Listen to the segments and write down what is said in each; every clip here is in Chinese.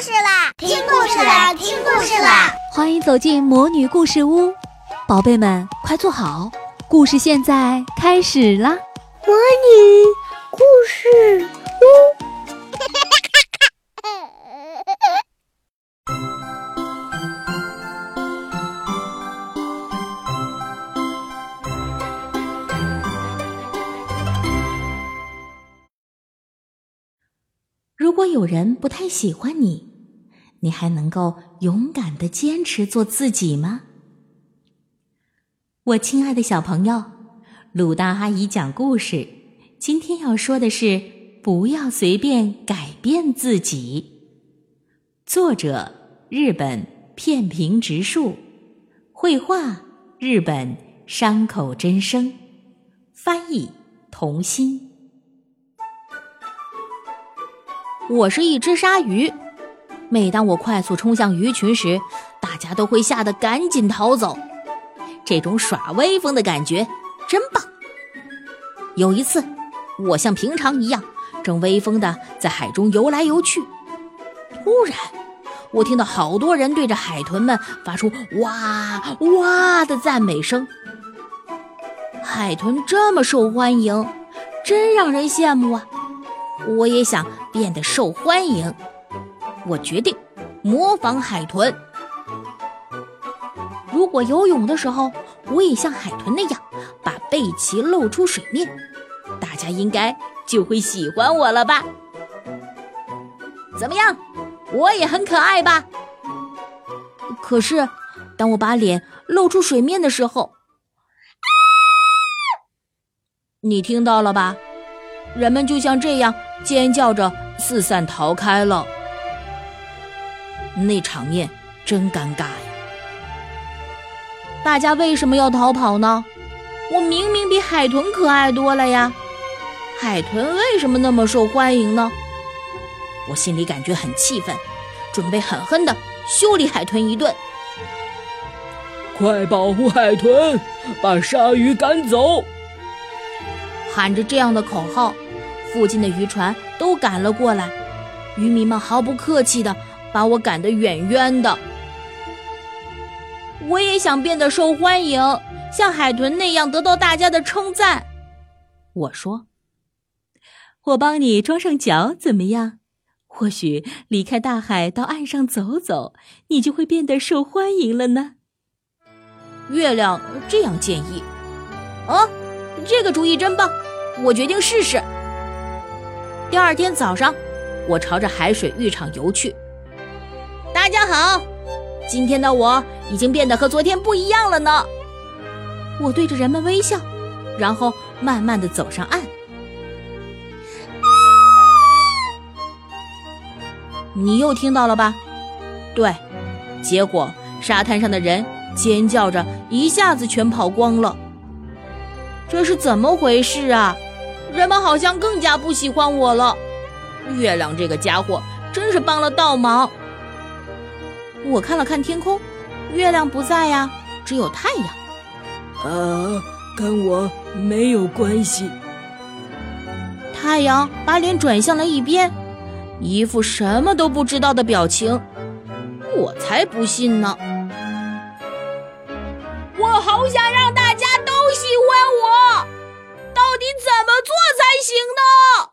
事啦！听故事啦！听故事啦！欢迎走进魔女故事屋，宝贝们快坐好，故事现在开始啦！魔女故事如果有人不太喜欢你，你还能够勇敢的坚持做自己吗？我亲爱的小朋友，鲁大阿姨讲故事，今天要说的是不要随便改变自己。作者：日本片平直树，绘画：日本山口真生，翻译：童心。我是一只鲨鱼，每当我快速冲向鱼群时，大家都会吓得赶紧逃走。这种耍威风的感觉真棒。有一次，我像平常一样，正威风的在海中游来游去。突然，我听到好多人对着海豚们发出“哇哇”的赞美声。海豚这么受欢迎，真让人羡慕啊！我也想变得受欢迎，我决定模仿海豚。如果游泳的时候，我也像海豚那样把背鳍露出水面，大家应该就会喜欢我了吧？怎么样，我也很可爱吧？可是，当我把脸露出水面的时候，你听到了吧？人们就像这样尖叫着四散逃开了，那场面真尴尬呀！大家为什么要逃跑呢？我明明比海豚可爱多了呀！海豚为什么那么受欢迎呢？我心里感觉很气愤，准备狠狠的修理海豚一顿。快保护海豚，把鲨鱼赶走！喊着这样的口号，附近的渔船都赶了过来。渔民们毫不客气地把我赶得远远的。我也想变得受欢迎，像海豚那样得到大家的称赞。我说：“我帮你装上脚怎么样？或许离开大海到岸上走走，你就会变得受欢迎了呢。”月亮这样建议：“啊，这个主意真棒！”我决定试试。第二天早上，我朝着海水浴场游去。大家好，今天的我已经变得和昨天不一样了呢。我对着人们微笑，然后慢慢的走上岸。你又听到了吧？对，结果沙滩上的人尖叫着，一下子全跑光了。这是怎么回事啊？人们好像更加不喜欢我了。月亮这个家伙真是帮了倒忙。我看了看天空，月亮不在呀，只有太阳。呃，跟我没有关系。太阳把脸转向了一边，一副什么都不知道的表情。我才不信呢！我好想让行呢？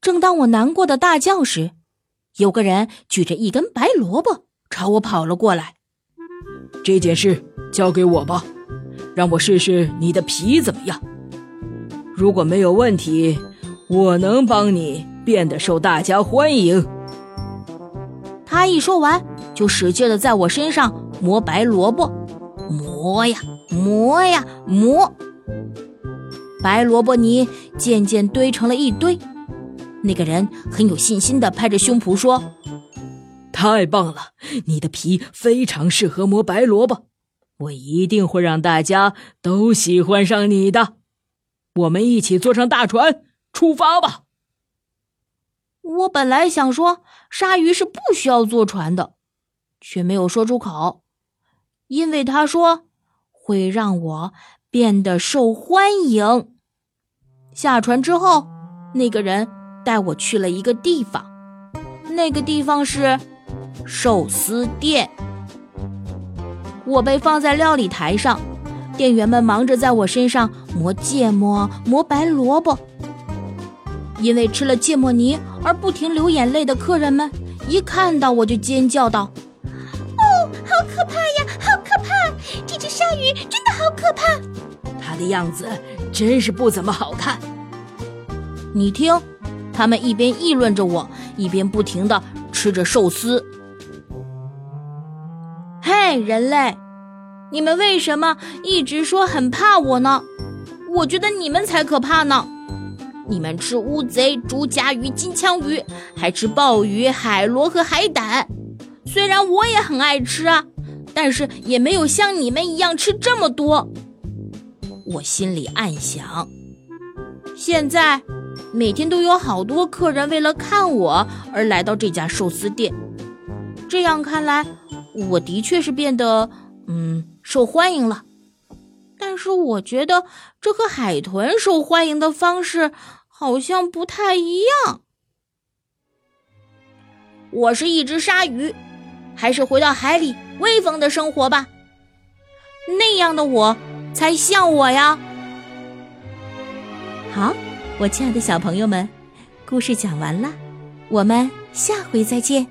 正当我难过的大叫时，有个人举着一根白萝卜朝我跑了过来。这件事交给我吧，让我试试你的皮怎么样。如果没有问题，我能帮你变得受大家欢迎。他一说完，就使劲的在我身上磨白萝卜，磨呀磨呀磨。白萝卜泥渐渐堆成了一堆，那个人很有信心地拍着胸脯说：“太棒了，你的皮非常适合磨白萝卜，我一定会让大家都喜欢上你的。我们一起坐上大船出发吧。”我本来想说鲨鱼是不需要坐船的，却没有说出口，因为他说会让我。变得受欢迎。下船之后，那个人带我去了一个地方，那个地方是寿司店。我被放在料理台上，店员们忙着在我身上磨芥末、磨白萝卜。因为吃了芥末泥而不停流眼泪的客人们，一看到我就尖叫道：“哦，好可怕呀，好可怕！鲨鱼真的好可怕，它的样子真是不怎么好看。”你听，他们一边议论着我，一边不停的吃着寿司。嘿，人类，你们为什么一直说很怕我呢？我觉得你们才可怕呢！你们吃乌贼、竹荚鱼、金枪鱼，还吃鲍鱼、海螺和海胆。虽然我也很爱吃啊，但是也没有像你们一样吃这么多。我心里暗想，现在。每天都有好多客人为了看我而来到这家寿司店，这样看来，我的确是变得嗯受欢迎了。但是我觉得这和海豚受欢迎的方式好像不太一样。我是一只鲨鱼，还是回到海里威风的生活吧？那样的我才像我呀。好。我亲爱的小朋友们，故事讲完了，我们下回再见。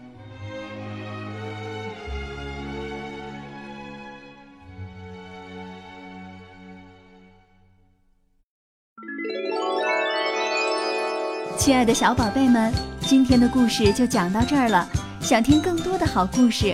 亲爱的小宝贝们，今天的故事就讲到这儿了。想听更多的好故事，